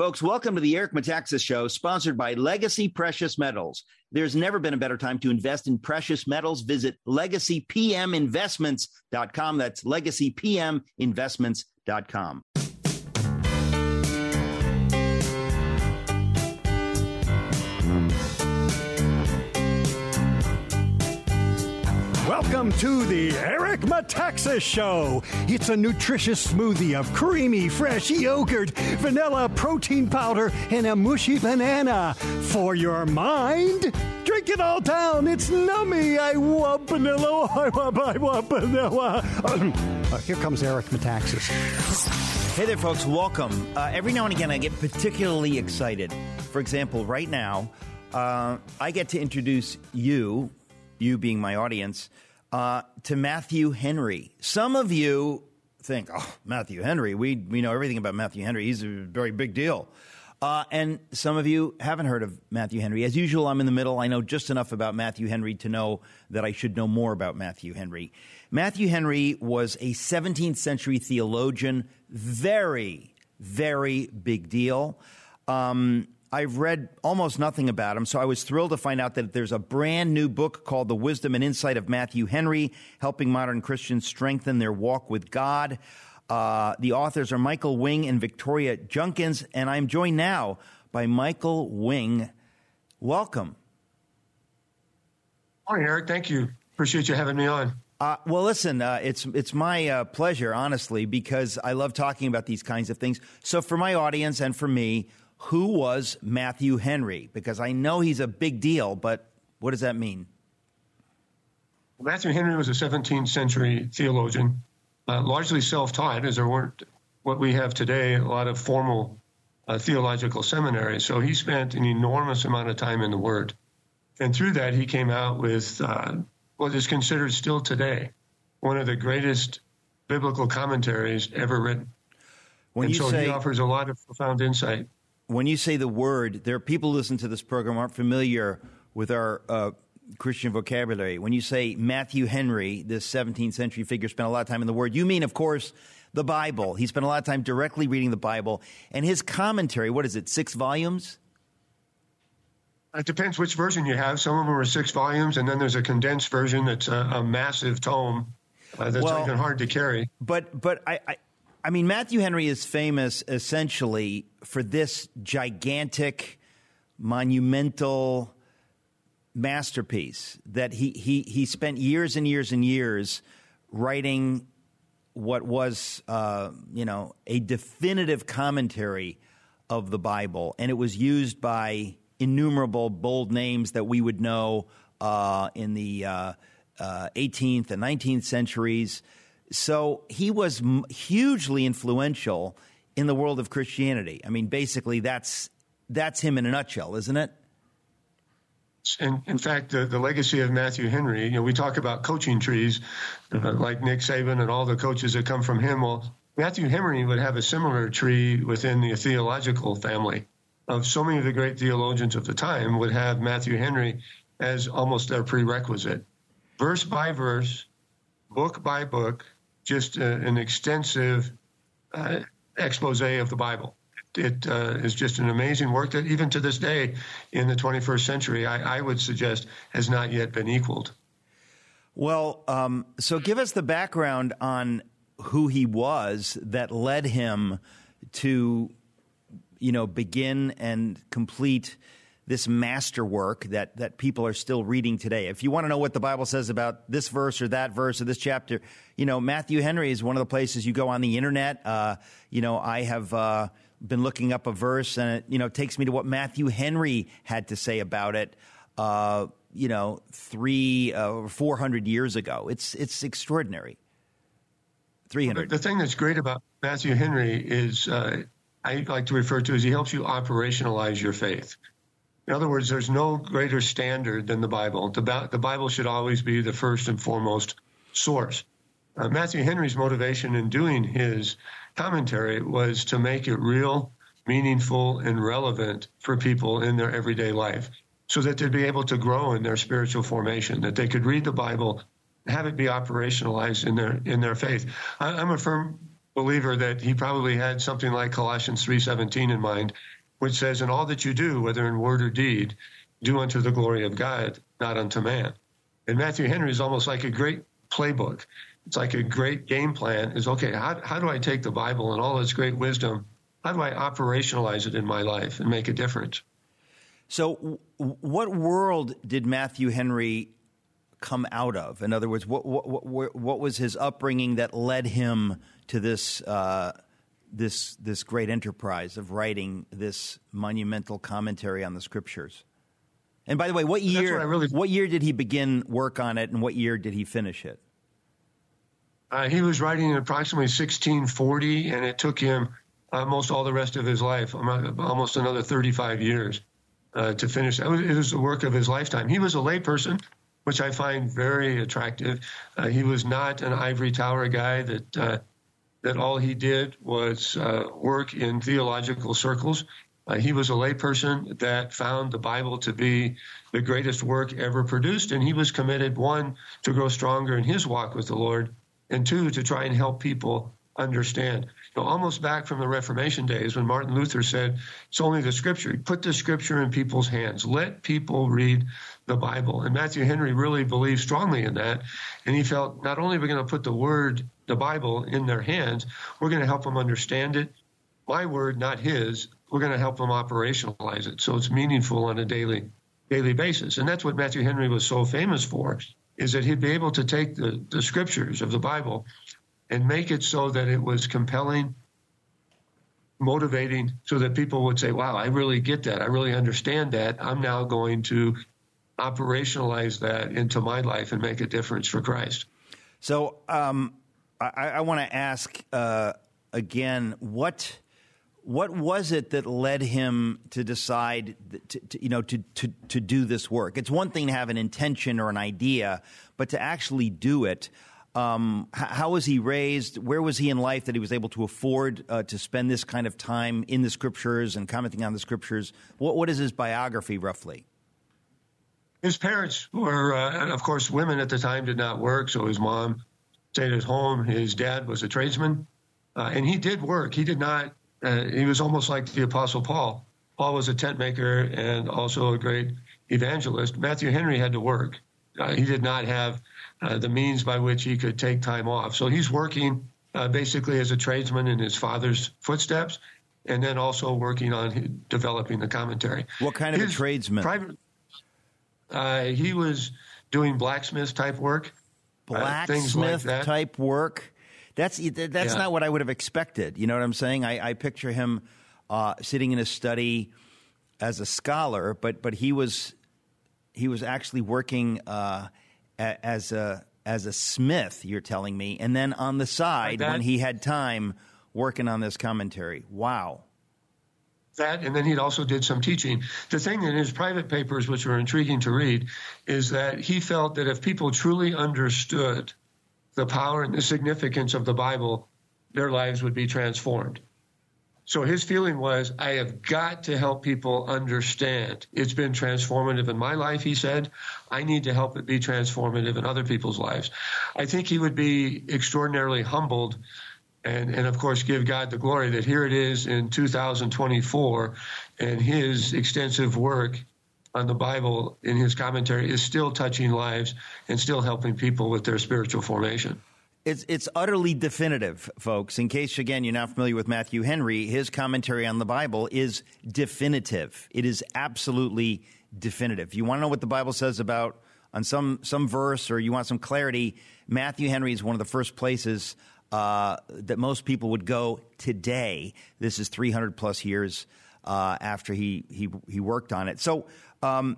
Folks, welcome to the Eric Metaxas Show, sponsored by Legacy Precious Metals. There's never been a better time to invest in precious metals. Visit legacypminvestments.com. That's legacypminvestments.com. Welcome to the Eric Metaxas Show. It's a nutritious smoothie of creamy, fresh yogurt, vanilla protein powder, and a mushy banana. For your mind, drink it all down. It's nummy. I want vanilla. I want, I want vanilla. Uh, here comes Eric Metaxas. Hey there, folks. Welcome. Uh, every now and again, I get particularly excited. For example, right now, uh, I get to introduce you, you being my audience, uh, to Matthew Henry. Some of you think, oh, Matthew Henry, we, we know everything about Matthew Henry. He's a very big deal. Uh, and some of you haven't heard of Matthew Henry. As usual, I'm in the middle. I know just enough about Matthew Henry to know that I should know more about Matthew Henry. Matthew Henry was a 17th century theologian, very, very big deal. Um, I've read almost nothing about him, so I was thrilled to find out that there's a brand new book called The Wisdom and Insight of Matthew Henry, helping modern Christians strengthen their walk with God. Uh, the authors are Michael Wing and Victoria Junkins, and I'm joined now by Michael Wing. Welcome. Morning, Eric. Thank you. Appreciate you having me on. Uh, well, listen, uh, it's it's my uh, pleasure, honestly, because I love talking about these kinds of things. So, for my audience and for me, who was Matthew Henry? Because I know he's a big deal, but what does that mean? Matthew Henry was a 17th century theologian, uh, largely self taught, as there weren't what we have today, a lot of formal uh, theological seminaries. So he spent an enormous amount of time in the Word. And through that, he came out with uh, what is considered still today one of the greatest biblical commentaries ever written. When and so say- he offers a lot of profound insight when you say the word, there are people who listen to this program aren't familiar with our uh, Christian vocabulary. When you say Matthew Henry, this 17th century figure, spent a lot of time in the Word, you mean, of course, the Bible. He spent a lot of time directly reading the Bible. And his commentary, what is it, six volumes? It depends which version you have. Some of them are six volumes, and then there's a condensed version that's a, a massive tome uh, that's well, even hard to carry. But but I, I I mean, Matthew Henry is famous essentially for this gigantic, monumental masterpiece that he, he, he spent years and years and years writing what was, uh, you know, a definitive commentary of the Bible. And it was used by innumerable bold names that we would know uh, in the uh, 18th uh, and 19th centuries. So he was m- hugely influential in the world of Christianity. I mean, basically, that's that's him in a nutshell, isn't it? In, in fact, the, the legacy of Matthew Henry, you know, we talk about coaching trees, uh, like Nick Saban and all the coaches that come from him. Well, Matthew Henry would have a similar tree within the theological family. Of so many of the great theologians of the time would have Matthew Henry as almost their prerequisite, verse by verse, book by book, just a, an extensive uh, expose of the Bible. It uh, is just an amazing work that, even to this day, in the 21st century, I, I would suggest has not yet been equaled. Well, um, so give us the background on who he was that led him to, you know, begin and complete this masterwork that, that people are still reading today. If you want to know what the Bible says about this verse or that verse or this chapter, you know, Matthew Henry is one of the places you go on the internet. Uh, you know, I have uh, been looking up a verse and it, you know, takes me to what Matthew Henry had to say about it. Uh, you know, three or uh, four hundred years ago. It's it's extraordinary. Three hundred. Well, the, thing that's great about Matthew Henry is uh, I like to refer to as he helps you operationalize your faith. In other words, there's no greater standard than the Bible. The, the Bible should always be the first and foremost source. Uh, Matthew Henry's motivation in doing his commentary was to make it real, meaningful, and relevant for people in their everyday life so that they'd be able to grow in their spiritual formation, that they could read the Bible, have it be operationalized in their in their faith. I, I'm a firm believer that he probably had something like Colossians 3:17 in mind, which says, "In all that you do, whether in word or deed, do unto the glory of God, not unto man." And Matthew Henry is almost like a great playbook. It's like a great game plan. Is okay. How how do I take the Bible and all its great wisdom? How do I operationalize it in my life and make a difference? So, what world did Matthew Henry come out of? In other words, what what what, what was his upbringing that led him to this uh, this this great enterprise of writing this monumental commentary on the scriptures? And by the way, what year what, really... what year did he begin work on it, and what year did he finish it? Uh, he was writing in approximately 1640, and it took him almost all the rest of his life, almost another 35 years uh, to finish. It was, it was the work of his lifetime. He was a layperson, which I find very attractive. Uh, he was not an ivory tower guy that uh, that all he did was uh, work in theological circles. Uh, he was a layperson that found the Bible to be the greatest work ever produced, and he was committed one to grow stronger in his walk with the Lord, and two to try and help people understand almost back from the Reformation days when Martin Luther said, it's only the scripture. Put the scripture in people's hands. Let people read the Bible. And Matthew Henry really believed strongly in that. And he felt not only are we going to put the word, the Bible, in their hands, we're going to help them understand it. My word, not his. We're going to help them operationalize it so it's meaningful on a daily daily basis. And that's what Matthew Henry was so famous for, is that he'd be able to take the, the scriptures of the Bible and make it so that it was compelling, motivating, so that people would say, wow, I really get that. I really understand that. I'm now going to operationalize that into my life and make a difference for Christ. So um, I, I want to ask uh, again what what was it that led him to decide to, to, you know to, to to do this work it's one thing to have an intention or an idea but to actually do it um, how was he raised? Where was he in life that he was able to afford uh, to spend this kind of time in the scriptures and commenting on the scriptures? What, what is his biography roughly? His parents were, uh, of course, women at the time did not work, so his mom stayed at home. His dad was a tradesman, uh, and he did work. He did not. Uh, he was almost like the Apostle Paul. Paul was a tent maker and also a great evangelist. Matthew Henry had to work. Uh, he did not have uh, the means by which he could take time off. So he's working uh, basically as a tradesman in his father's footsteps, and then also working on developing the commentary. What kind of his a tradesman? Private, uh, he was doing blacksmith type work. Uh, blacksmith like type work. That's that's yeah. not what I would have expected. You know what I'm saying? I, I picture him uh, sitting in a study as a scholar, but but he was he was actually working uh, as a as a smith. You're telling me, and then on the side when he had time working on this commentary. Wow. That and then he also did some teaching. The thing in his private papers, which are intriguing to read, is that he felt that if people truly understood the power and the significance of the Bible, their lives would be transformed. So his feeling was, I have got to help people understand. It's been transformative in my life, he said. I need to help it be transformative in other people's lives. I think he would be extraordinarily humbled and, and of course give God the glory that here it is in 2024 and his extensive work on the Bible in his commentary is still touching lives and still helping people with their spiritual formation. It's it's utterly definitive, folks. In case again you're not familiar with Matthew Henry, his commentary on the Bible is definitive. It is absolutely definitive. You want to know what the Bible says about on some some verse, or you want some clarity? Matthew Henry is one of the first places uh, that most people would go today. This is 300 plus years uh, after he he he worked on it. So, um,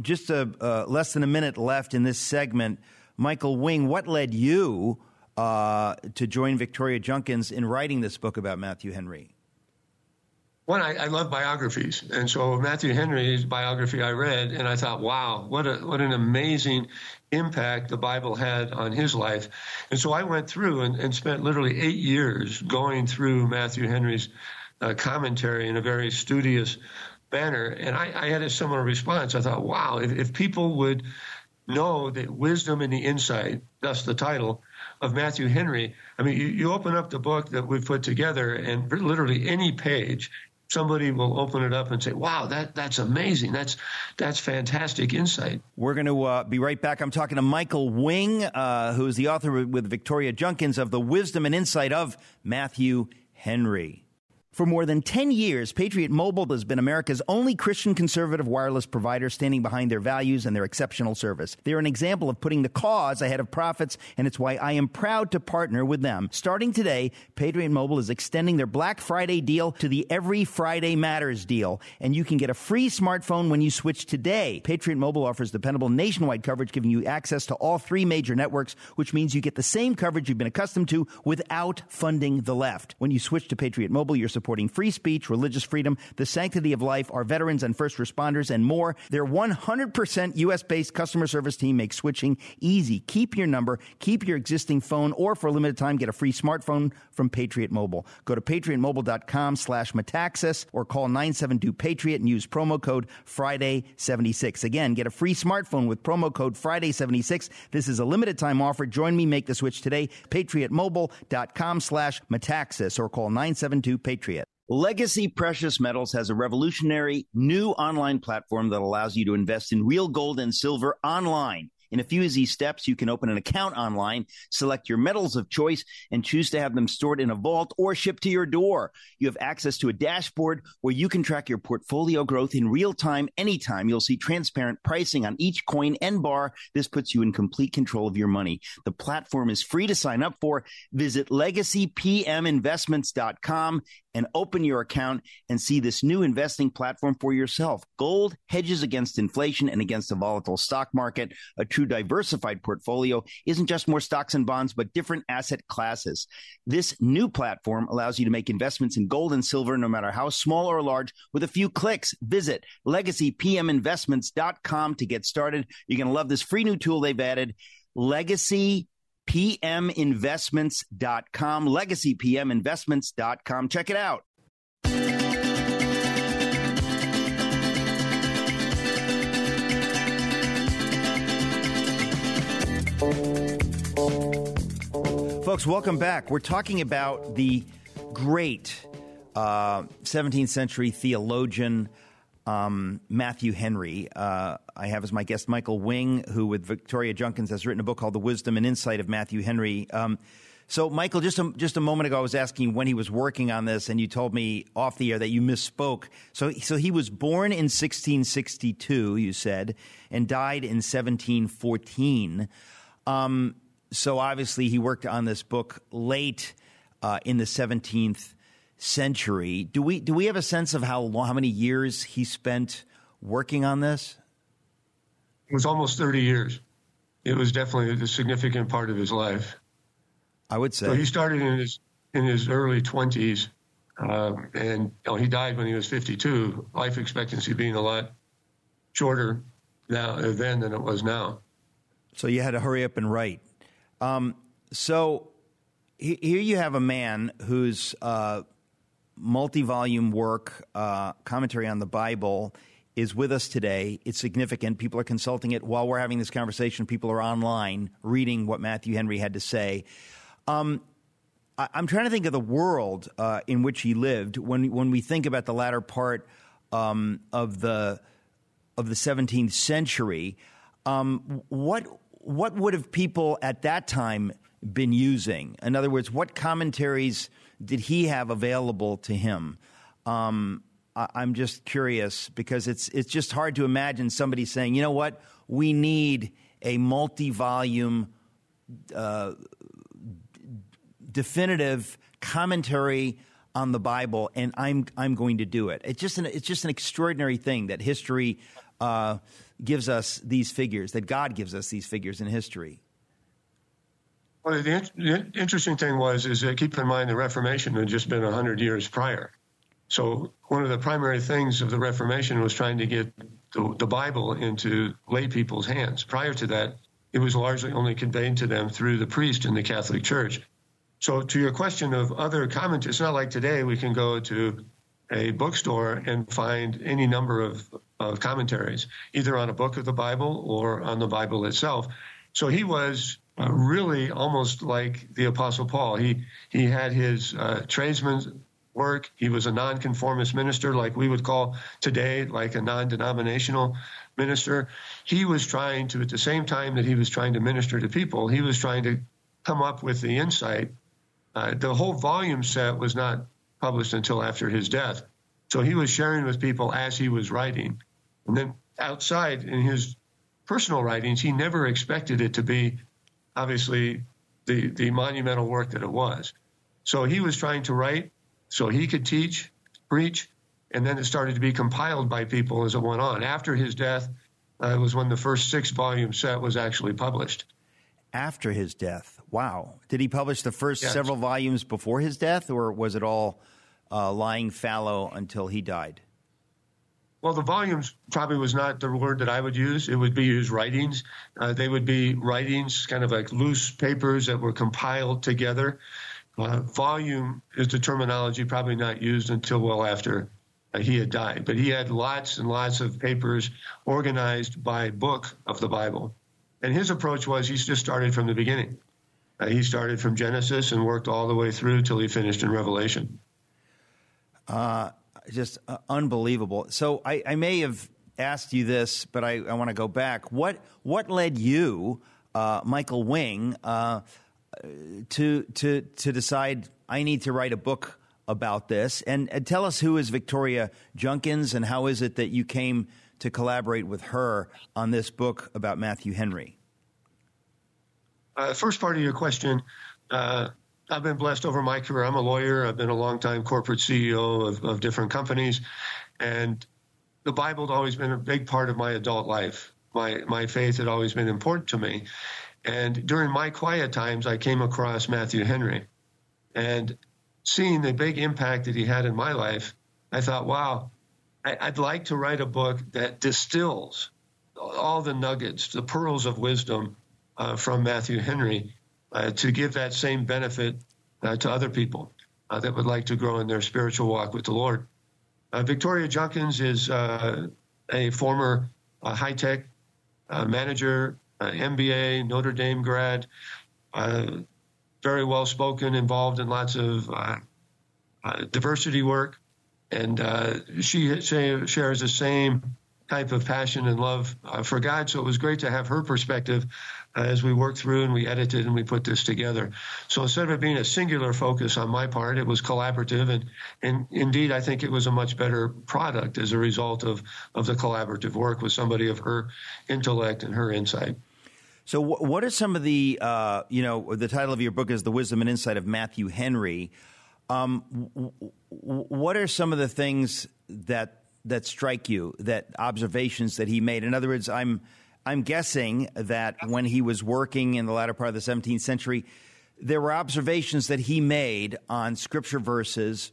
just a, uh, less than a minute left in this segment. Michael Wing, what led you? Uh, to join Victoria Junkins in writing this book about Matthew Henry? one, I, I, love biographies, and so Matthew Henry's biography I read, and I thought, wow, what a what an amazing impact the Bible had on his life. And so I went through and, and spent literally eight years going through Matthew Henry's uh, commentary in a very studious manner, and I, I, had a similar response. I thought, wow, if, if people would know that wisdom and the insight, thus the title of Matthew Henry. I mean, you, you open up the book that we've put together, and literally any page somebody will open it up and say, "Wow, that that's amazing. That's that's fantastic insight." We're going to uh, be right back. I'm talking to Michael Wing, uh, who is the author with Victoria Junkins of the Wisdom and Insight of Matthew Henry. For more than 10 years, Patriot Mobile has been America's only Christian conservative wireless provider standing behind their values and their exceptional service. They're an example of putting the cause ahead of profits, and it's why I am proud to partner with them. Starting today, Patriot Mobile is extending their Black Friday deal to the Every Friday Matters deal, and you can get a free smartphone when you switch today. Patriot Mobile offers dependable nationwide coverage, giving you access to all three major networks, which means you get the same coverage you've been accustomed to without funding the left. When you switch to Patriot Mobile, you're supporting free speech, religious freedom, the sanctity of life, our veterans and first responders, and more. Their 100% U.S. based customer service team makes switching easy. Keep your number, keep your existing phone, or for a limited time, get a free smartphone from Patriot Mobile. Go to patriotmobile.com slash Metaxas or call 972-PATRIOT and use promo code Friday76. Again, get a free smartphone with promo code Friday76. This is a limited time offer. Join me, make the switch today. patriotmobile.com slash Metaxas or call 972-PATRIOT. Legacy Precious Metals has a revolutionary new online platform that allows you to invest in real gold and silver online. In a few easy steps, you can open an account online, select your metals of choice, and choose to have them stored in a vault or shipped to your door. You have access to a dashboard where you can track your portfolio growth in real time, anytime. You'll see transparent pricing on each coin and bar. This puts you in complete control of your money. The platform is free to sign up for. Visit legacypminvestments.com and open your account and see this new investing platform for yourself. Gold hedges against inflation and against a volatile stock market. A true diversified portfolio isn't just more stocks and bonds, but different asset classes. This new platform allows you to make investments in gold and silver, no matter how small or large, with a few clicks. Visit legacypminvestments.com to get started. You're going to love this free new tool they've added. Legacy pminvestments.com, legacypminvestments.com. Check it out. Folks, welcome back. We're talking about the great uh, 17th century theologian um, Matthew Henry. Uh, I have as my guest Michael Wing, who with Victoria Junkins has written a book called The Wisdom and Insight of Matthew Henry. Um, so, Michael, just a, just a moment ago, I was asking when he was working on this, and you told me off the air that you misspoke. So, so he was born in 1662, you said, and died in 1714. Um, so, obviously, he worked on this book late uh, in the 17th century. Do we do we have a sense of how long, how many years he spent working on this? It was almost thirty years. It was definitely a significant part of his life. I would say. So he started in his in his early twenties, um, and you know, he died when he was fifty-two. Life expectancy being a lot shorter now then than it was now. So you had to hurry up and write. Um, so here you have a man whose uh, multi volume work, uh, commentary on the Bible, is with us today. It's significant. People are consulting it while we're having this conversation. People are online reading what Matthew Henry had to say. Um, I, am trying to think of the world uh, in which he lived when when we think about the latter part um, of the of the 17th century. Um, what what would have people at that time been using? In other words, what commentaries did he have available to him? Um, I, I'm just curious because it's it's just hard to imagine somebody saying, you know what, we need a multi-volume, uh, definitive commentary on the Bible, and I'm I'm going to do it. It's just an it's just an extraordinary thing that history uh, gives us these figures, that God gives us these figures in history. Well, the, the, interesting thing was is that keep in mind the Reformation had just been hundred years prior, So one of the primary things of the Reformation was trying to get the, the Bible into lay people's hands. Prior to that, it was largely only conveyed to them through the priest in the Catholic Church. So, to your question of other commentaries, it's not like today we can go to a bookstore and find any number of, of commentaries, either on a book of the Bible or on the Bible itself. So he was uh, really almost like the Apostle Paul. He he had his uh, tradesman's work. He was a nonconformist minister, like we would call today, like a non-denominational minister. He was trying to, at the same time that he was trying to minister to people, he was trying to come up with the insight. Uh, the whole volume set was not published until after his death, so he was sharing with people as he was writing, and then outside in his personal writings, he never expected it to be obviously the, the monumental work that it was. So he was trying to write so he could teach, preach, and then it started to be compiled by people as it went on. After his death, uh, was when the first six volume set was actually published. After his death, wow! Did he publish the first yes. several volumes before his death, or was it all uh, lying fallow until he died? Well, the volumes probably was not the word that I would use. It would be his writings. Uh, they would be writings, kind of like loose papers that were compiled together. Uh, volume is the terminology probably not used until well after uh, he had died. But he had lots and lots of papers organized by book of the Bible. And his approach was he just started from the beginning. Uh, he started from Genesis and worked all the way through till he finished in Revelation. Uh, just uh, unbelievable. So I, I, may have asked you this, but I, I want to go back. What what led you, uh, Michael Wing, uh, to to to decide I need to write a book about this? And, and, tell us who is Victoria Junkins, and how is it that you came to collaborate with her on this book about Matthew Henry? Uh, first part of your question. I've been blessed over my career. I'm a lawyer. I've been a long-time corporate CEO of, of different companies, and the Bible had always been a big part of my adult life. My my faith had always been important to me, and during my quiet times, I came across Matthew Henry, and seeing the big impact that he had in my life, I thought, wow, I, I'd like to write a book that distills all the nuggets, the pearls of wisdom uh, from Matthew Henry to give that same benefit uh, to other people uh, that would like to grow in their spiritual walk with the Lord. Uh, Victoria Junkins is uh, a former high tech manager, MBA, Notre Dame grad, very well spoken, involved in lots of diversity work. And she shares the same type of passion and love uh, for God. So it was great to have her perspective uh, as we worked through and we edited and we put this together. So instead of it being a singular focus on my part, it was collaborative. And, and indeed, I think it was a much better product as a result of, of the collaborative work with somebody of her intellect and her insight. So, what are some of the, uh, you know, the title of your book is The Wisdom and Insight of Matthew Henry. Um, what are some of the things that that strike you, that observations that he made? In other words, I'm I'm guessing that when he was working in the latter part of the 17th century, there were observations that he made on scripture verses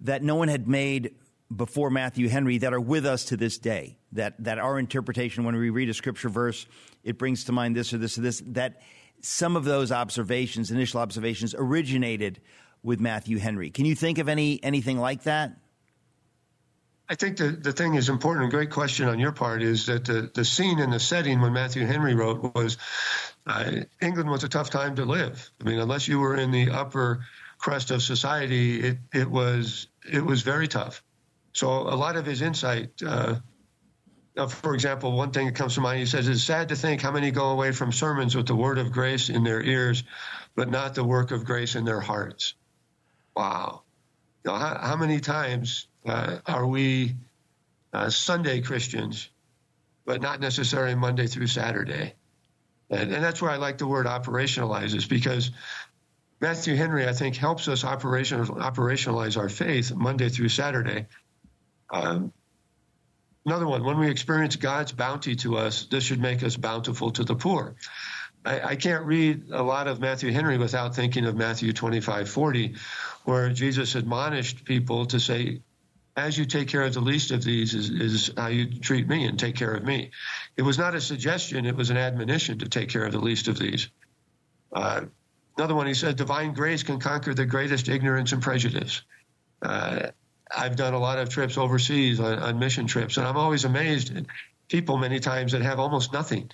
that no one had made before Matthew Henry that are with us to this day. That that our interpretation when we read a scripture verse, it brings to mind this or this or this. That some of those observations, initial observations, originated with Matthew Henry. Can you think of any anything like that? I think the, the thing is important, great question on your part, is that the, the scene and the setting when Matthew Henry wrote was uh, England was a tough time to live. I mean, unless you were in the upper crust of society, it, it was it was very tough. So a lot of his insight, uh, for example, one thing that comes to mind, he says, it's sad to think how many go away from sermons with the word of grace in their ears, but not the work of grace in their hearts. Wow. You know, how, how many times uh, are we uh, Sunday Christians, but not necessarily Monday through Saturday? And, and, that's where I like the word operationalizes because Matthew Henry, I think, helps us operational, operationalize our faith Monday through Saturday. Um, another one, when we experience God's bounty to us, this should make us bountiful to the poor. I, I, can't read a lot of Matthew Henry without thinking of Matthew 25 40, where Jesus admonished people to say, as you take care of the least of these is, is how you treat me and take care of me. It was not a suggestion, it was an admonition to take care of the least of these. Uh, another one, he said, divine grace can conquer the greatest ignorance and prejudice. Uh, I've done a lot of trips overseas on, on, mission trips, and I'm always amazed at people many times that have almost nothing,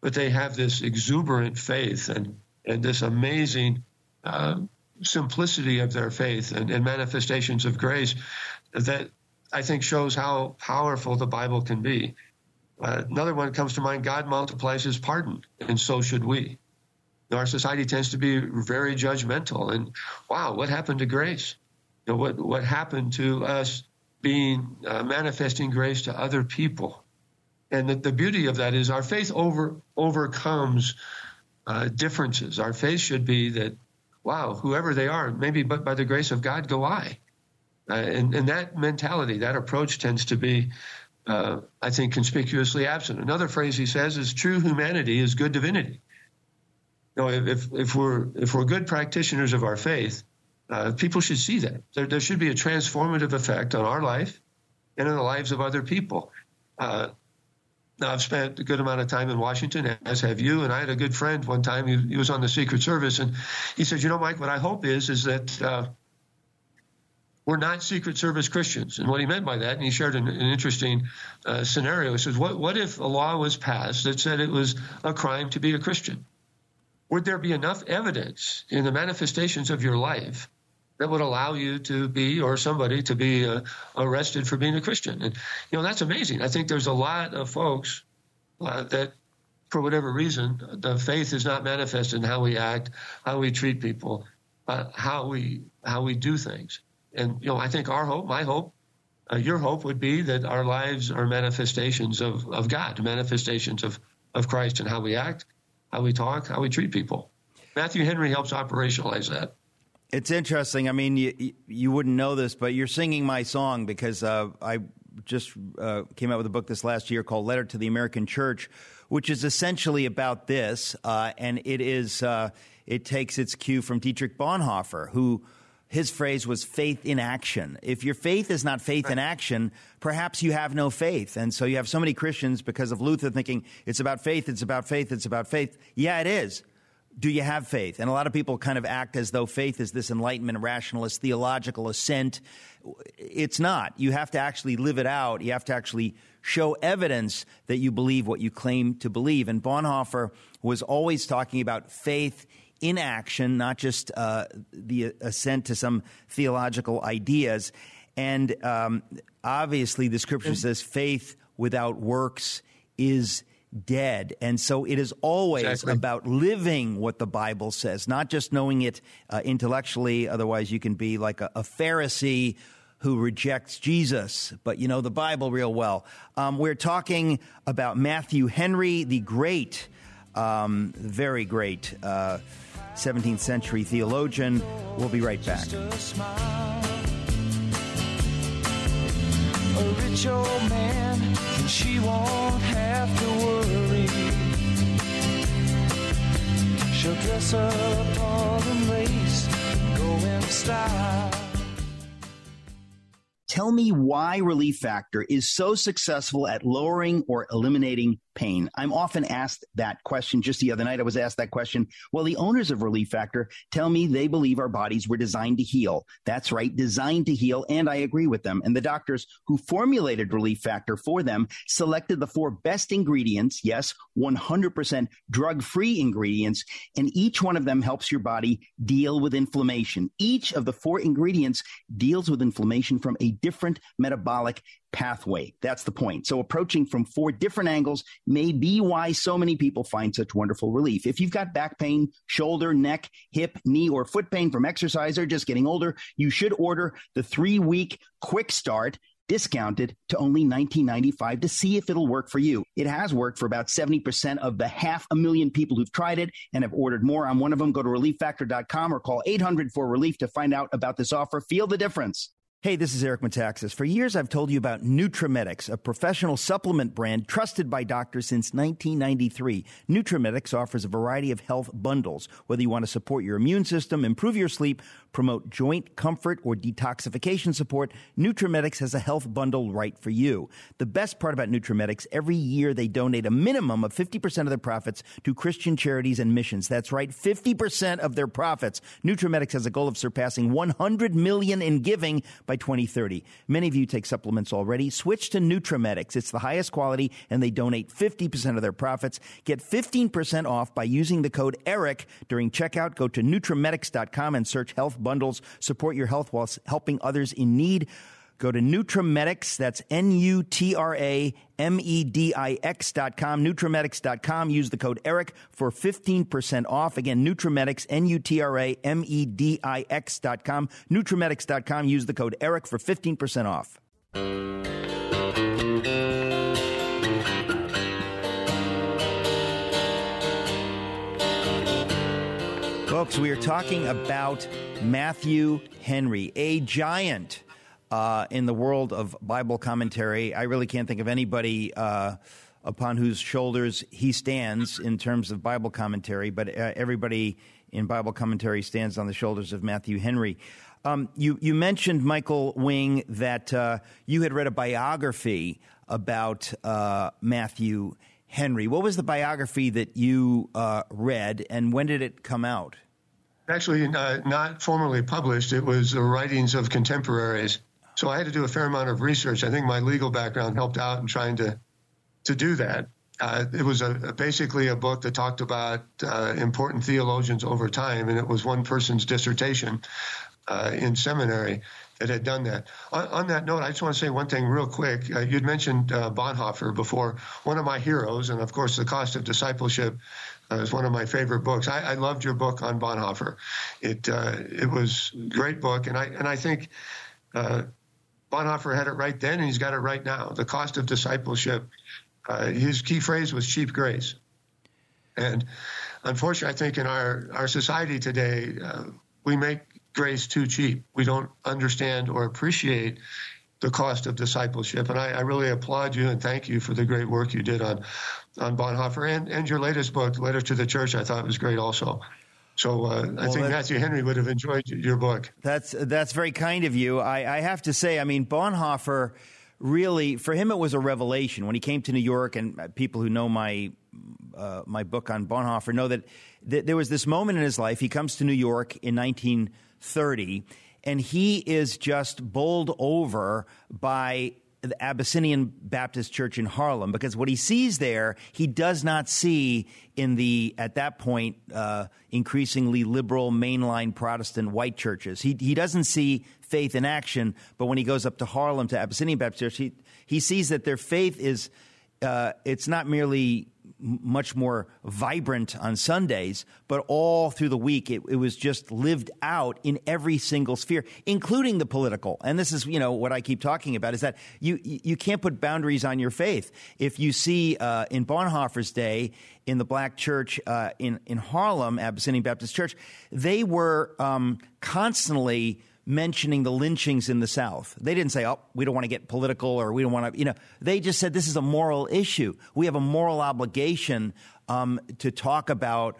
but they have this exuberant faith and, and this amazing uh, simplicity of their faith and, and manifestations of grace that I think shows how powerful the Bible can be. Uh, another one comes to mind God multiplies his pardon, and so should we. Our society tends to be very judgmental, and wow, what happened to grace? You know, what, what happened to us being uh, manifesting grace to other people? And the, the, beauty of that is our faith over overcomes uh, differences. Our faith should be that, wow, whoever they are, maybe but by the grace of God go I. Uh, and, and, that mentality, that approach tends to be, uh, I think, conspicuously absent. Another phrase he says is true humanity is good divinity. You know, if, if we're if we're good practitioners of our faith, uh, people should see that. There, there, should be a transformative effect on our life and in the lives of other people. Uh, now, I've spent a good amount of time in Washington, as have you. And I had a good friend one time. He, he was on the Secret Service, and he said, "You know, Mike, what I hope is is that uh, we're not Secret Service Christians. And what he meant by that, and he shared an, an interesting uh, scenario. He says, what, what if a law was passed that said it was a crime to be a Christian? Would there be enough evidence in the manifestations of your life that would allow you to be or somebody to be uh, arrested for being a Christian? And, you know, that's amazing. I think there's a lot of folks uh, that, for whatever reason, the faith is not manifested in how we act, how we treat people, uh, how we how we do things. And, you know, I think our hope, my hope, uh, your hope would be that our lives are manifestations of, of God, manifestations of, of Christ and how we act, how we talk, how we treat people. Matthew Henry helps operationalize that. It's interesting. I mean, you, you wouldn't know this, but you're singing my song because uh, I just uh, came out with a book this last year called Letter to the American Church, which is essentially about this. Uh, and it is, uh, it takes its cue from Dietrich Bonhoeffer, who his phrase was faith in action. If your faith is not faith in action, perhaps you have no faith. And so you have so many Christians because of Luther thinking it's about faith, it's about faith, it's about faith. Yeah, it is. Do you have faith? And a lot of people kind of act as though faith is this enlightenment, rationalist, theological assent. It's not. You have to actually live it out. You have to actually show evidence that you believe what you claim to believe. And Bonhoeffer was always talking about faith in action, not just uh, the assent to some theological ideas. And um, obviously, the scripture says faith without works is dead. And so it is always exactly. about living what the Bible says, not just knowing it uh, intellectually. Otherwise, you can be like a, a, Pharisee who rejects Jesus, but you know the Bible real well. Um, we're talking about Matthew Henry, the great, um, very great. Uh, 17th century theologian. We'll be right back. A rich old man, and she won't have to worry. She'll dress up all in lace, go in style. Tell me why Relief Factor is so successful at lowering or eliminating pain? I'm often asked that question. Just the other night, I was asked that question. Well, the owners of Relief Factor tell me they believe our bodies were designed to heal. That's right, designed to heal, and I agree with them. And the doctors who formulated Relief Factor for them selected the four best ingredients, yes, 100% drug free ingredients, and each one of them helps your body deal with inflammation. Each of the four ingredients deals with inflammation from a different metabolic pathway. That's the point. So approaching from four different angles may be why so many people find such wonderful relief. If you've got back pain, shoulder, neck, hip, knee, or foot pain from exercise or just getting older, you should order the three week quick start discounted to only $19.95 to see if it'll work for you. It has worked for about 70% of the half a million people who've tried it and have ordered more. I'm one of them. Go to relieffactor.com or call 800 for relief to find out about this offer. Feel the difference. Hey, this is Eric Metaxas. For years, I've told you about Nutramedix, a professional supplement brand trusted by doctors since 1993. Nutramedix offers a variety of health bundles, whether you want to support your immune system, improve your sleep, promote joint comfort or detoxification support, Nutramedix has a health bundle right for you. The best part about Nutramedix, every year they donate a minimum of 50% of their profits to Christian charities and missions. That's right, 50% of their profits. Nutramedix has a goal of surpassing 100 million in giving by 2030. Many of you take supplements already. Switch to Nutramedix. It's the highest quality and they donate 50% of their profits. Get 15% off by using the code ERIC during checkout. Go to NutraMedix.com and search health bundles. Support your health while helping others in need. Go to Nutramedix, that's N U T R A M E D I X dot com, Nutramedix dot com. Use the code ERIC for 15% off. Again, Nutramedix, N U T R A M E D I X dot com, Nutramedix dot com. Use the code ERIC for 15% off. Folks, we are talking about Matthew Henry, a giant uh, in the world of Bible commentary. I really can't think of anybody uh, upon whose shoulders he stands in terms of Bible commentary, but uh, everybody in Bible commentary stands on the shoulders of Matthew Henry. Um, you, you mentioned, Michael Wing, that uh, you had read a biography about uh, Matthew Henry. What was the biography that you uh, read, and when did it come out? Actually, not formally published. It was the writings of contemporaries. So I had to do a fair amount of research. I think my legal background helped out in trying to to do that. Uh, it was a, basically a book that talked about uh, important theologians over time, and it was one person's dissertation uh, in seminary that had done that. On, on, that note, I just want to say one thing real quick. Uh, you'd mentioned uh, Bonhoeffer before, one of my heroes, and of course, The Cost of Discipleship uh, is one of my favorite books. I, I loved your book on Bonhoeffer. It it was a great book, and I and I think. Bonhoeffer had it right then, and he's got it right now. The cost of discipleship. Uh, his key phrase was cheap grace, and unfortunately, I think in our our society today, uh, we make grace too cheap. We don't understand or appreciate the cost of discipleship. And I, I, really applaud you and thank you for the great work you did on on Bonhoeffer and, and your latest book, Letter to the Church. I thought was great also. So uh, well, I think Matthew Henry would have enjoyed your book. That's that's very kind of you. I, I have to say, I mean, Bonhoeffer really, for him, it was a revelation when he came to New York. And people who know my uh, my book on Bonhoeffer know that, that there was this moment in his life. He comes to New York in 1930, and he is just bowled over by the Abyssinian Baptist Church in Harlem because what he sees there, he does not see in the, at that point, uh, increasingly liberal mainline Protestant white churches. He, he doesn't see faith in action, but when he goes up to Harlem to Abyssinian Baptist Church, he, he sees that their faith is, uh, it's not merely much more vibrant on Sundays, but all through the week, it, it, was just lived out in every single sphere, including the political. And this is, you know, what I keep talking about is that you you can't put boundaries on your faith. If you see uh, in Bonhoeffer's day in the black church uh, in in Harlem, Abyssinian Baptist Church, they were um, constantly mentioning the lynchings in the South. They didn't say, oh, we don't want to get political or we don't want to, you know, they just said this is a moral issue. We have a moral obligation um, to talk about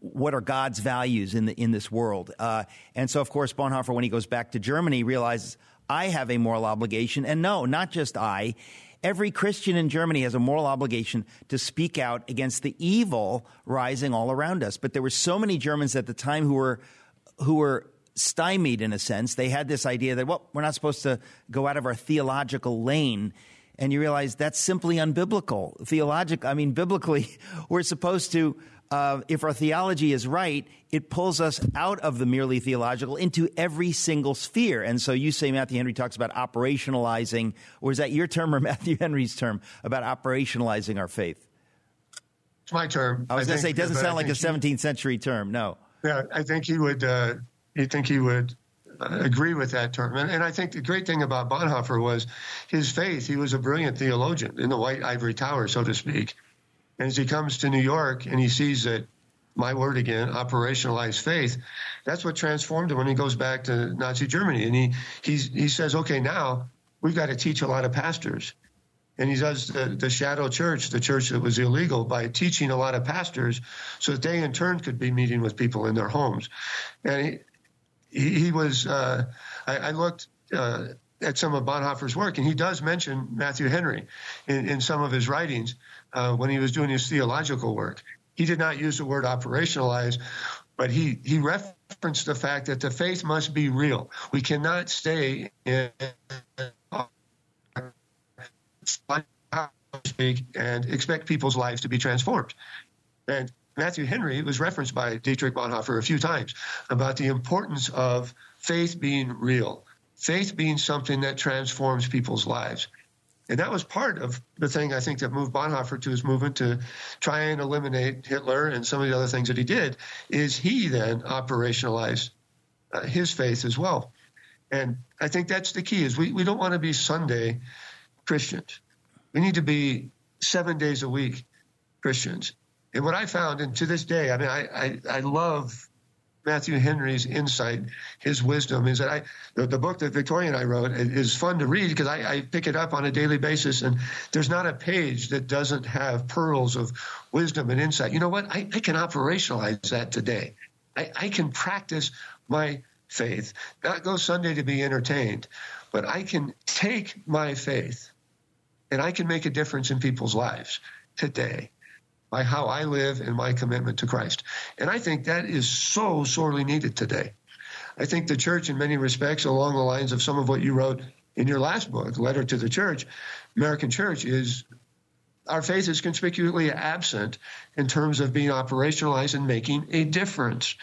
what are God's values in, the, in this world. Uh, and so, of course, Bonhoeffer, when he goes back to Germany, realizes I have a moral obligation. And no, not just I. Every Christian in Germany has a moral obligation to speak out against the evil rising all around us. But there were so many Germans at the time who were who were stymied in a sense. They had this idea that, well, we're not supposed to go out of our theological lane. And you realize that's simply unbiblical. Theological, I mean, biblically, we're supposed to, uh, if our theology is right, it pulls us out of the merely theological into every single sphere. And so you say Matthew Henry talks about operationalizing, or is that your term or Matthew Henry's term about operationalizing our faith? It's my term. I was going to say, it doesn't sound like a 17th century term. No. Yeah, I think he would. Uh, you think he would uh, agree with that term. And, and, I think the great thing about Bonhoeffer was his faith. He was a brilliant theologian in the white ivory tower, so to speak. And as he comes to New York and he sees that, my word again, operationalized faith, that's what transformed him when he goes back to Nazi Germany. And he, he's, he says, okay, now we've got to teach a lot of pastors. And he does the, the shadow church, the church that was illegal, by teaching a lot of pastors so that they in turn could be meeting with people in their homes. And he, he, he was. Uh, I, I, looked uh, at some of Bonhoeffer's work, and he does mention Matthew Henry in, in some of his writings uh, when he was doing his theological work. He did not use the word operationalize, but he he referenced the fact that the faith must be real. We cannot stay in and expect people's lives to be transformed. And Matthew Henry was referenced by Dietrich Bonhoeffer a few times about the importance of faith being real, faith being something that transforms people's lives. And that was part of the thing I think that moved Bonhoeffer to his movement to try and eliminate Hitler and some of the other things that he did, is he then operationalized uh, his faith as well. And I think that's the key is we, we don't want to be Sunday Christians. We need to be seven days a week Christians. And what I found, and to this day, I mean, I, I, I love Matthew Henry's insight, his wisdom is that I, the, the book that Victoria and I wrote is fun to read because I, I, pick it up on a daily basis and there's not a page that doesn't have pearls of wisdom and insight. You know what? I, I can operationalize that today. I, I can practice my faith, not go Sunday to be entertained, but I can take my faith and I can make a difference in people's lives today by how I live and my commitment to Christ. And I think that is so sorely needed today. I think the church, in many respects, along the lines of some of what you wrote in your last book, Letter to the Church, American Church, is our faith is conspicuously absent in terms of being operationalized and making a difference.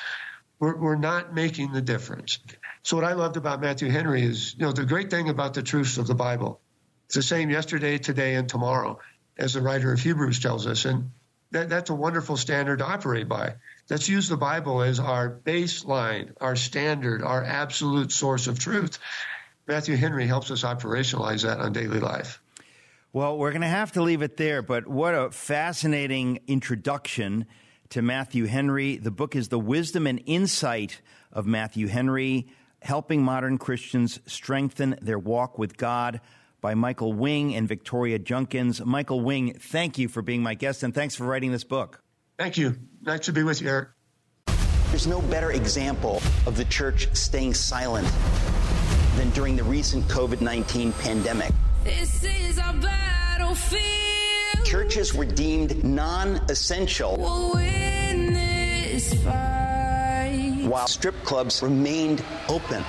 We're, we're not making the difference. So, what I loved about Matthew Henry is, you know, the great thing about the truths of the Bible, it's the same yesterday, today, and tomorrow, as the writer of Hebrews tells us. And that, that's a wonderful standard to operate by. Let's use the Bible as our baseline, our standard, our absolute source of truth. Matthew Henry helps us operationalize that on daily life. Well, we're going to have to leave it there, but what a fascinating introduction to Matthew Henry. The book is The Wisdom and Insight of Matthew Henry, helping modern Christians strengthen their walk with God by Michael Wing and Victoria Junkins. Michael Wing, thank you for being my guest and thanks for writing this book. Thank you. Nice to be with you, Eric. There's no better example of the church staying silent than during the recent COVID 19 pandemic. This is our battlefield. Churches were deemed non essential. While strip clubs remained open.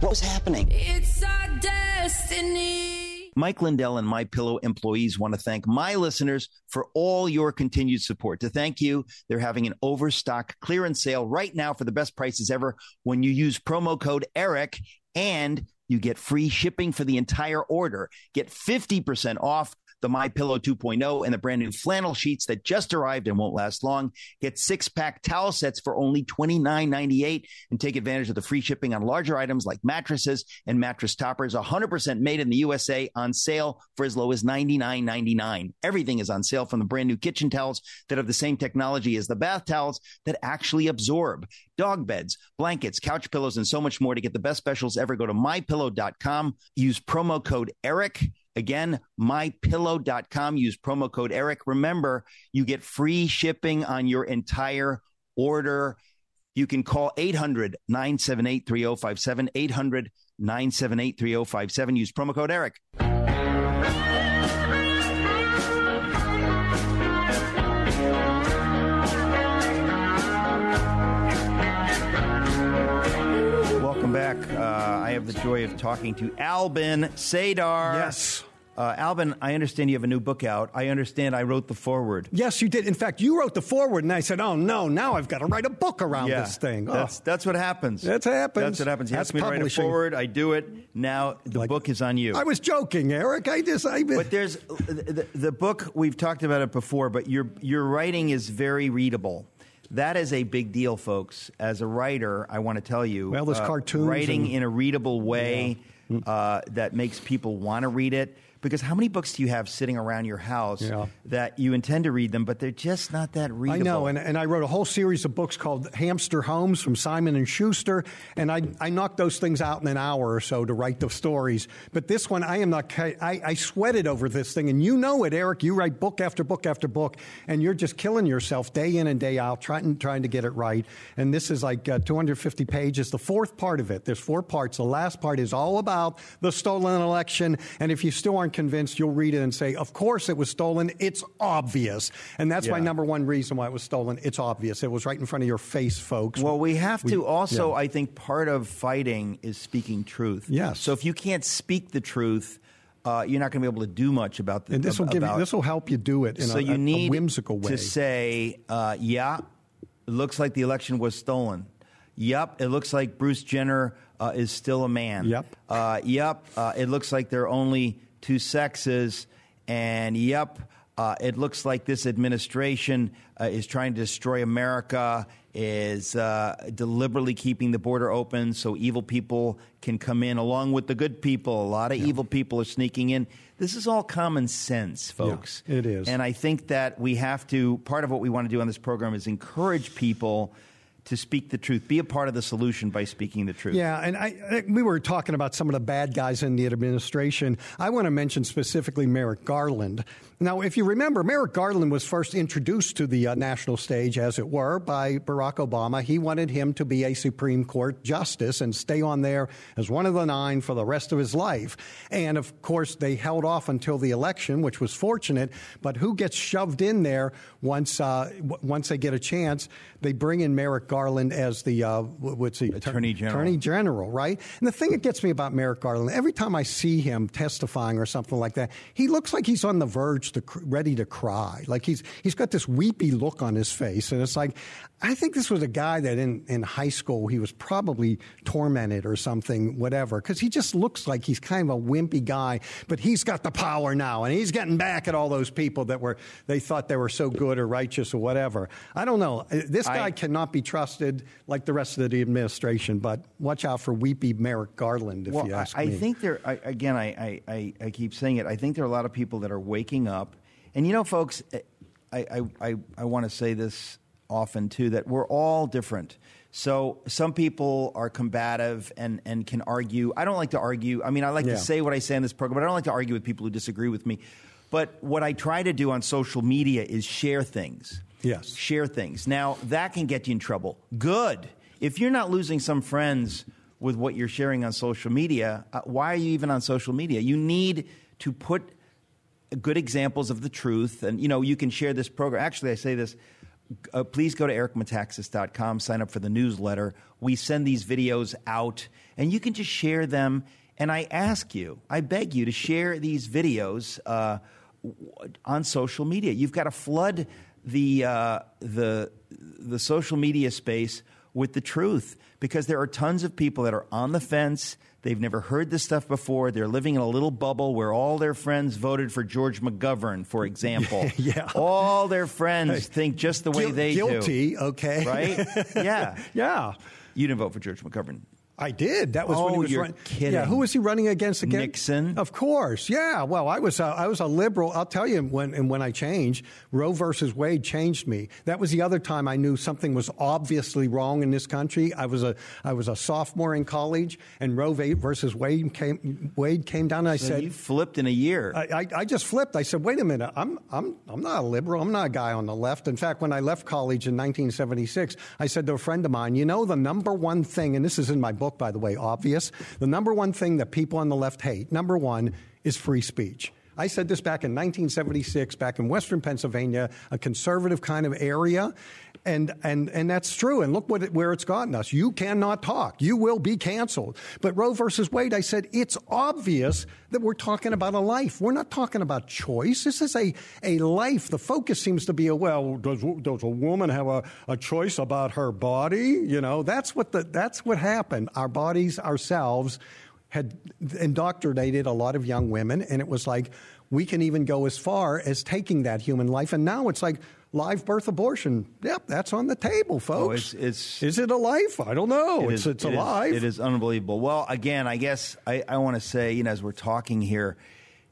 What was happening? It's our destiny. Mike Lindell and My Pillow employees want to thank my listeners for all your continued support. To thank you, they're having an overstock clearance sale right now for the best prices ever when you use promo code ERIC and you get free shipping for the entire order. Get 50% off the My Pillow 2.0 and the brand new flannel sheets that just arrived and won't last long. Get six pack towel sets for only $29.98 and take advantage of the free shipping on larger items like mattresses and mattress toppers. 100% made in the USA on sale for as low as $99.99. Everything is on sale from the brand new kitchen towels that have the same technology as the bath towels that actually absorb dog beds, blankets, couch pillows, and so much more. To get the best specials ever, go to mypillow.com. Use promo code ERIC Again, mypillow.com. Use promo code Eric. Remember, you get free shipping on your entire order. You can call 800 978 3057. 800 978 3057. Use promo code Eric. Have the joy of talking to Albin Sadar. Yes. Uh, Alban, I understand you have a new book out. I understand I wrote the foreword. Yes, you did. In fact, you wrote the foreword, and I said, "Oh no, now I've got to write a book around yeah, this thing." Oh. That's that's what happens. That's what happens. That's what happens. You that's ask me to write a foreword, I do it. Now the like, book is on you. I was joking, Eric. I just, I. But there's the, the book. We've talked about it before, but your your writing is very readable. That is a big deal, folks. As a writer, I want to tell you. Well, there's uh, cartoons. Writing and, in a readable way yeah. uh, that makes people want to read it because how many books do you have sitting around your house Yeah. that you intend to read them, but they're just not that readable? I know, and, and I wrote a whole series of books called Hamster Holmes from Simon and Schuster, and I, I knocked those things out in an hour or so to write the stories. But this one, I am not. I, I sweated over this thing, and you know it, Eric. You write book after book after book, and you're just killing yourself day in and day out trying trying to get it right. And this is like uh, 250 pages. The fourth part of it. There's four parts. The last part is all about the stolen election, and if you still aren't convinced, you'll read it and say, "Of course it was stolen. It's obvious." And that's my number one reason why it was stolen. It's obvious. It was right in front of your face, folks. Well, we have to We- also, yeah. I think, part of fighting is speaking truth. Yes. So if you can't speak the truth, uh, you're not going to be able to do much about the. and this will give you, this will help you do it in so a, you a- a need whimsical way. to say, uh, yeah, it looks like the election was stolen. Yep, it looks like Bruce Jenner uh, is still a man. Yep. Uh, yep, uh, it looks like there are only two sexes. And yep, uh, it looks like this administration uh, is trying to destroy America, is uh, deliberately keeping the border open so evil people can come in along with the good people. A lot of evil people are sneaking in. This is all common sense, folks. it is. And I think that we have to, part of what we want to do on this program is encourage people to speak the truth, be a part of the solution by speaking the truth. Yeah, and I, we were talking about some of the bad guys in the administration. I want to mention specifically Merrick Garland. Now, if you remember, Merrick Garland was first introduced to the uh, national stage, as it were, by Barack Obama. He wanted him to be a Supreme Court justice and stay on there as one of the nine for the rest of his life. And of course, they held off until the election, which was fortunate. But who gets shoved in there once uh, w- once they get a chance? They bring in Merrick Garland as the uh, what's the Attorney General. Attorney General, right? And the thing that gets me about Merrick Garland, every time I see him testifying or something like that, he looks like he's on the verge to ready to cry. Like he's he's got this weepy look on his face, and it's like I think this was a guy that in in high school he was probably tormented or something, whatever, because he just looks like he's kind of a wimpy guy, but he's got the power now, and he's getting back at all those people that were they thought they were so good or righteous or whatever. I don't know. Uh, This guy I- cannot be trusted like the rest of the administration, but watch out for weepy Merrick Garland, if well, you ask I, I me. think there, I, again, I, I, I, I keep saying it. I think there are a lot of people that are waking up. And you know, folks, I, I, I, I want to say this often too that we're all different. So some people are combative and, and can argue. I don't like to argue. I mean, I like Yeah. to say what I say in this program, but I don't like to argue with people who disagree with me. But what I try to do on social media is share things. Yes. Share things. Now, that can get you in trouble. Good. If you're not losing some friends with what you're sharing on social media, uh, why are you even on social media? You need to put good examples of the truth. And, you know, you can share this program. Actually, I say this. Uh, please go to ericmetaxas.com, sign up for the newsletter. We send these videos out, and you can just share them. And I ask you, I beg you to share these videos uh, on social media. You've got to flood the, uh, the, the social media space with the truth because there are tons of people that are on the fence. They've never heard this stuff before. They're living in a little bubble where all their friends voted for George McGovern, for example. Yeah. All their friends think just the way Guil- they guilty, do. okay. Right? Yeah. yeah. You didn't vote for George McGovern. I did. That was when he Oh, was you're running. kidding. Yeah, who was he running against again? Nixon. Of course. Yeah. Well, I was a, I was a liberal. I'll tell you when and when I changed, Roe versus Wade changed me. That was the other time I knew something was obviously wrong in this country. I was a I was a sophomore in college, and Roe v- versus Wade came Wade came down, and I So said. you flipped in a year. I, I, I just flipped. I said, wait a minute. I'm, I'm, I'm not a liberal. I'm not a guy on the left. In fact, when I left college in 1976, I said to a friend of mine, you know, the number one thing, and this is in my book, by the way, obvious, the number one thing that people on the left hate, number one, is free speech. I said this back in 1976, back in Western Pennsylvania, a conservative kind of area. And, and, and that's true. And look what it, where it's gotten us. You cannot talk. You will be canceled. But Roe versus Wade, I said, it's obvious that we're talking about a life. We're not talking about choice. This is a, a life. The focus seems to be, a, well, does, does a woman have a, a choice about her body? You know, that's what, the, that's what happened. Our bodies, ourselves, had indoctrinated a lot of young women, and it was like we can even go as far as taking that human life. And now it's like live birth abortion. Yep, that's on the table, folks. Oh, it's- it's- is it a life? I don't know. It it's is- it's it is- alive. it is unbelievable. Well, again, I guess I, I want to say, you know, as we're talking here,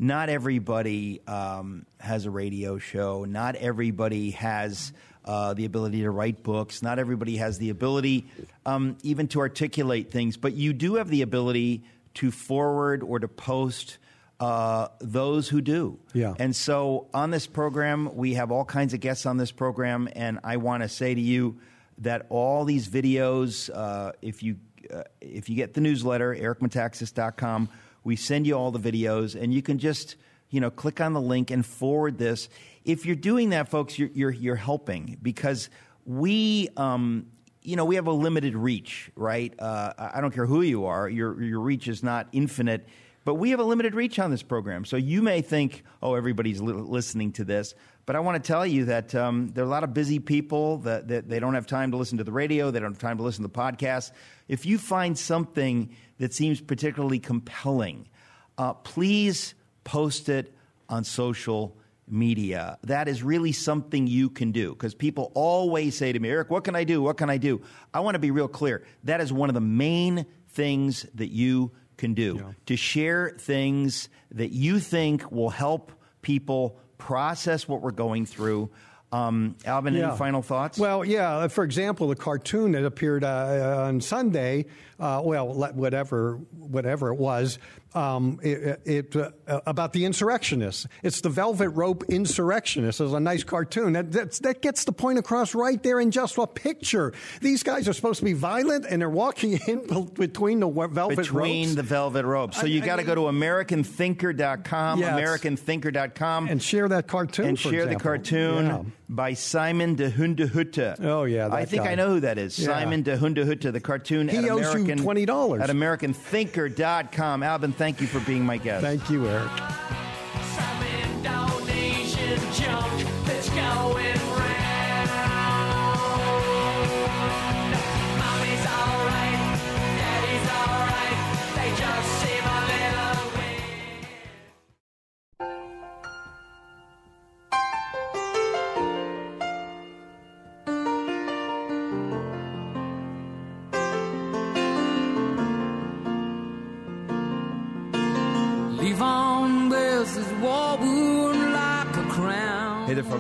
not everybody um, has a radio show. Not everybody has uh, the ability to write books. Not everybody has the ability um, even to articulate things. But you do have the ability to forward or to post. Uh, those who do. Yeah. And so on this program, we have all kinds of guests on this program, and I want to say to you that all these videos, uh, if you uh, if you get the newsletter, ericmetaxas.com, we send you all the videos, and you can just you know click on the link and forward this. If you're doing that, folks, you're you're, you're helping because we. Um, you know, we have a limited reach, right? Uh, I don't care who you are; your your reach is not infinite but we have a limited reach on this program. So you may think, oh, everybody's li- listening to this. But I want to tell you that um, there are a lot of busy people that, that, they don't have time to listen to the radio, they don't have time to listen to the podcast. If you find something that seems particularly compelling, uh, please post it on social media. That is really something you can do because people always say to me, Eric, what can I do? What can I do? I want to be real clear. That is one of the main things that you can do yeah. to share things that you think will help people process what we're going through. Um, Alvin, yeah. any final thoughts? Well, yeah. For example, the cartoon that appeared uh, on Sunday, uh, well, whatever, whatever it was, um, it, it uh, about the insurrectionists. It's the Velvet Rope Insurrectionists. It's a nice cartoon that that gets the point across right there in just a picture. These guys are supposed to be violent, and they're walking in between the velvet between ropes. the velvet ropes. So you got to go to AmericanThinker.com, yes. AmericanThinker.com, and share that cartoon. And share example. the cartoon yeah. By Simon de Hundehutte. Oh yeah, I think guy. I know who that is. Yeah. Simon de Hundehutte, the cartoon. He at owes American, you twenty dollars at AmericanThinker.com. Alvin, thank you for being my guest. Thank you, Eric.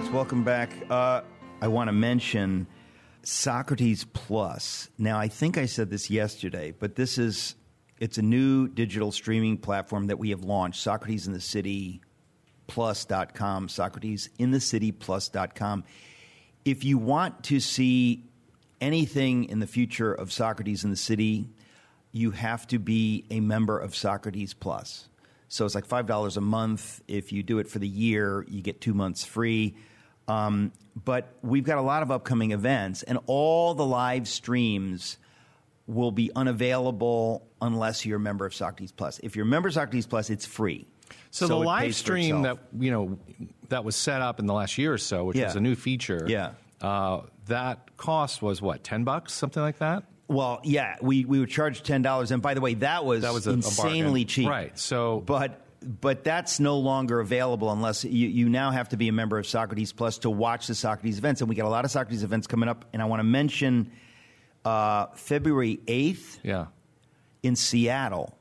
Folks. Welcome back. Uh, I want to mention Socrates Plus. Now, I think I said this yesterday, but this is it's a new digital streaming platform that we have launched. Socrates in the City Plus.com, Socrates in the City Plus.com. If you want to see anything in the future of Socrates in the City, you have to be a member of Socrates Plus. So it's like five dollars a month. If you do it for the year, you get two months free. Um, but we've got a lot of upcoming events, and all the live streams will be unavailable unless you're a member of Socrates Plus. If you're a member of Socrates Plus, it's free. So, so the live stream that you know that was set up in the last year or so, which yeah. was a new feature, yeah, uh, that cost was what ten bucks, something like that. Well, yeah, we, we would charge ten dollars, and by the way, that was that was a, insanely a cheap, right? So, but but that's no longer available unless you, you now have to be a member of Socrates Plus to watch the Socrates events, and we got a lot of Socrates events coming up, and I want to mention uh, February eighth, yeah, in Seattle,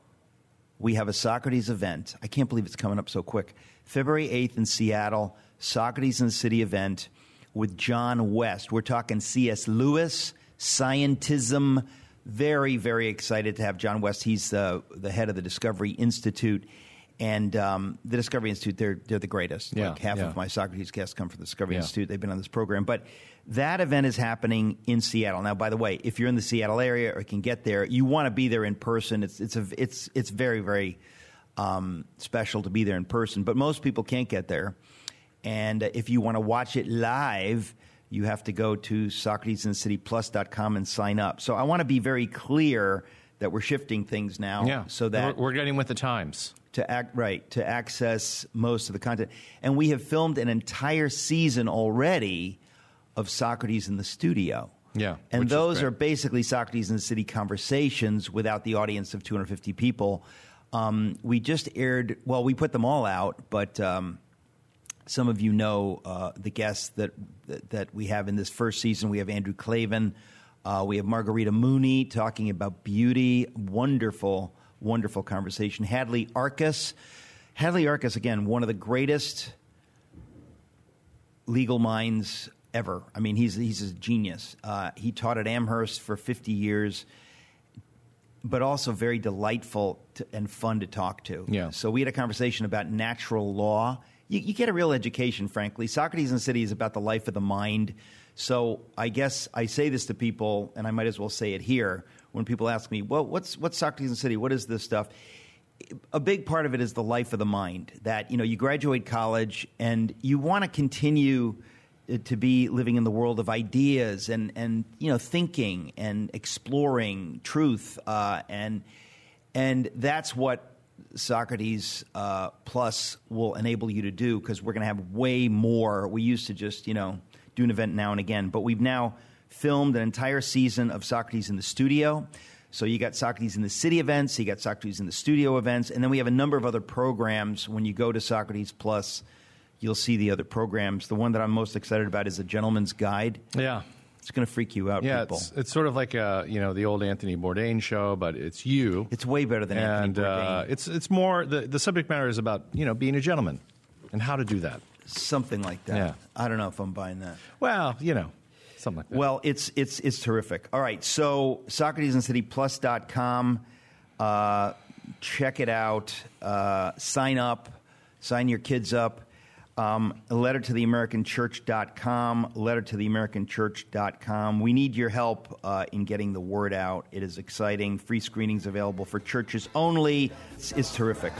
we have a Socrates event. I can't believe it's coming up so quick. February eighth in Seattle, Socrates in the City event with John West. We're talking C.S. Lewis scientism. Very, very excited to have John West. He's the, the head of the Discovery Institute. And um, the Discovery Institute, they're, they're the greatest. Yeah, like half yeah. of my Socrates guests come from the Discovery Yeah. Institute. They've been on this program. But that event is happening in Seattle. Now, by the way, if you're in the Seattle area or can get there, you want to be there in person. It's, it's, a, it's, it's very, very um, special to be there in person. But most people can't get there. And if you want to watch it live, you have to go to SocratesInCityPlus.com and sign up. So I want to be very clear that we're shifting things now yeah, so that we're, we're getting with the times. to act right to access most of the content. And we have filmed an entire season already of Socrates in the studio. Yeah, And those are basically Socrates in the City conversations without the audience of 250 people. Um, we just aired, well, we put them all out, but um, some of you know uh, the guests that, that that we have in this first season. We have Andrew Klavan, uh, we have Margarita Mooney talking about beauty. Wonderful, wonderful conversation. Hadley Arkes Hadley Arkes, again, one of the greatest legal minds ever. I mean, he's he's a genius. Uh, he taught at Amherst for 50 years, but also very delightful to, and fun to talk to. Yeah. So we had a conversation about natural law. You, you get a real education, frankly. Socrates in the City is about the life of the mind. So I guess I say this to people, and I might as well say it here when people ask me, "Well, what's what's Socrates in City? What is this stuff?" a big part of it is the life of the mind that you know you graduate college and you want to continue to be living in the world of ideas and, and you know thinking and exploring truth uh, and and that's what Socrates uh, Plus will enable you to do because we're going to have way more. We used to just you know do an event now and again, but we've now filmed an entire season of Socrates in the studio. So you got Socrates in the city events, you got Socrates in the studio events, and then we have a number of other programs when you go to Socrates Plus you'll see the other programs. The one that I'm most excited about is a Gentleman's Guide. Yeah. It's going to freak you out, yeah, people. It's, it's sort of like a, you know the old Anthony Bourdain show, but it's you. It's way better than and, Anthony Bourdain. Uh, it's it's more the the subject matter is about you know being a gentleman and how to do that. Something like that. Yeah. I don't know if I'm buying that. Well, you know, something like that. Well, it's it's it's terrific. All right, so SocratesandCityPlus.com. Uh, check it out. Uh, sign up. Sign your kids up. Um, a letter to the American Church.com, letter to the American Church.com. We need your help uh, in getting the word out. It is exciting. Free screenings available for churches only. It's, it's terrific.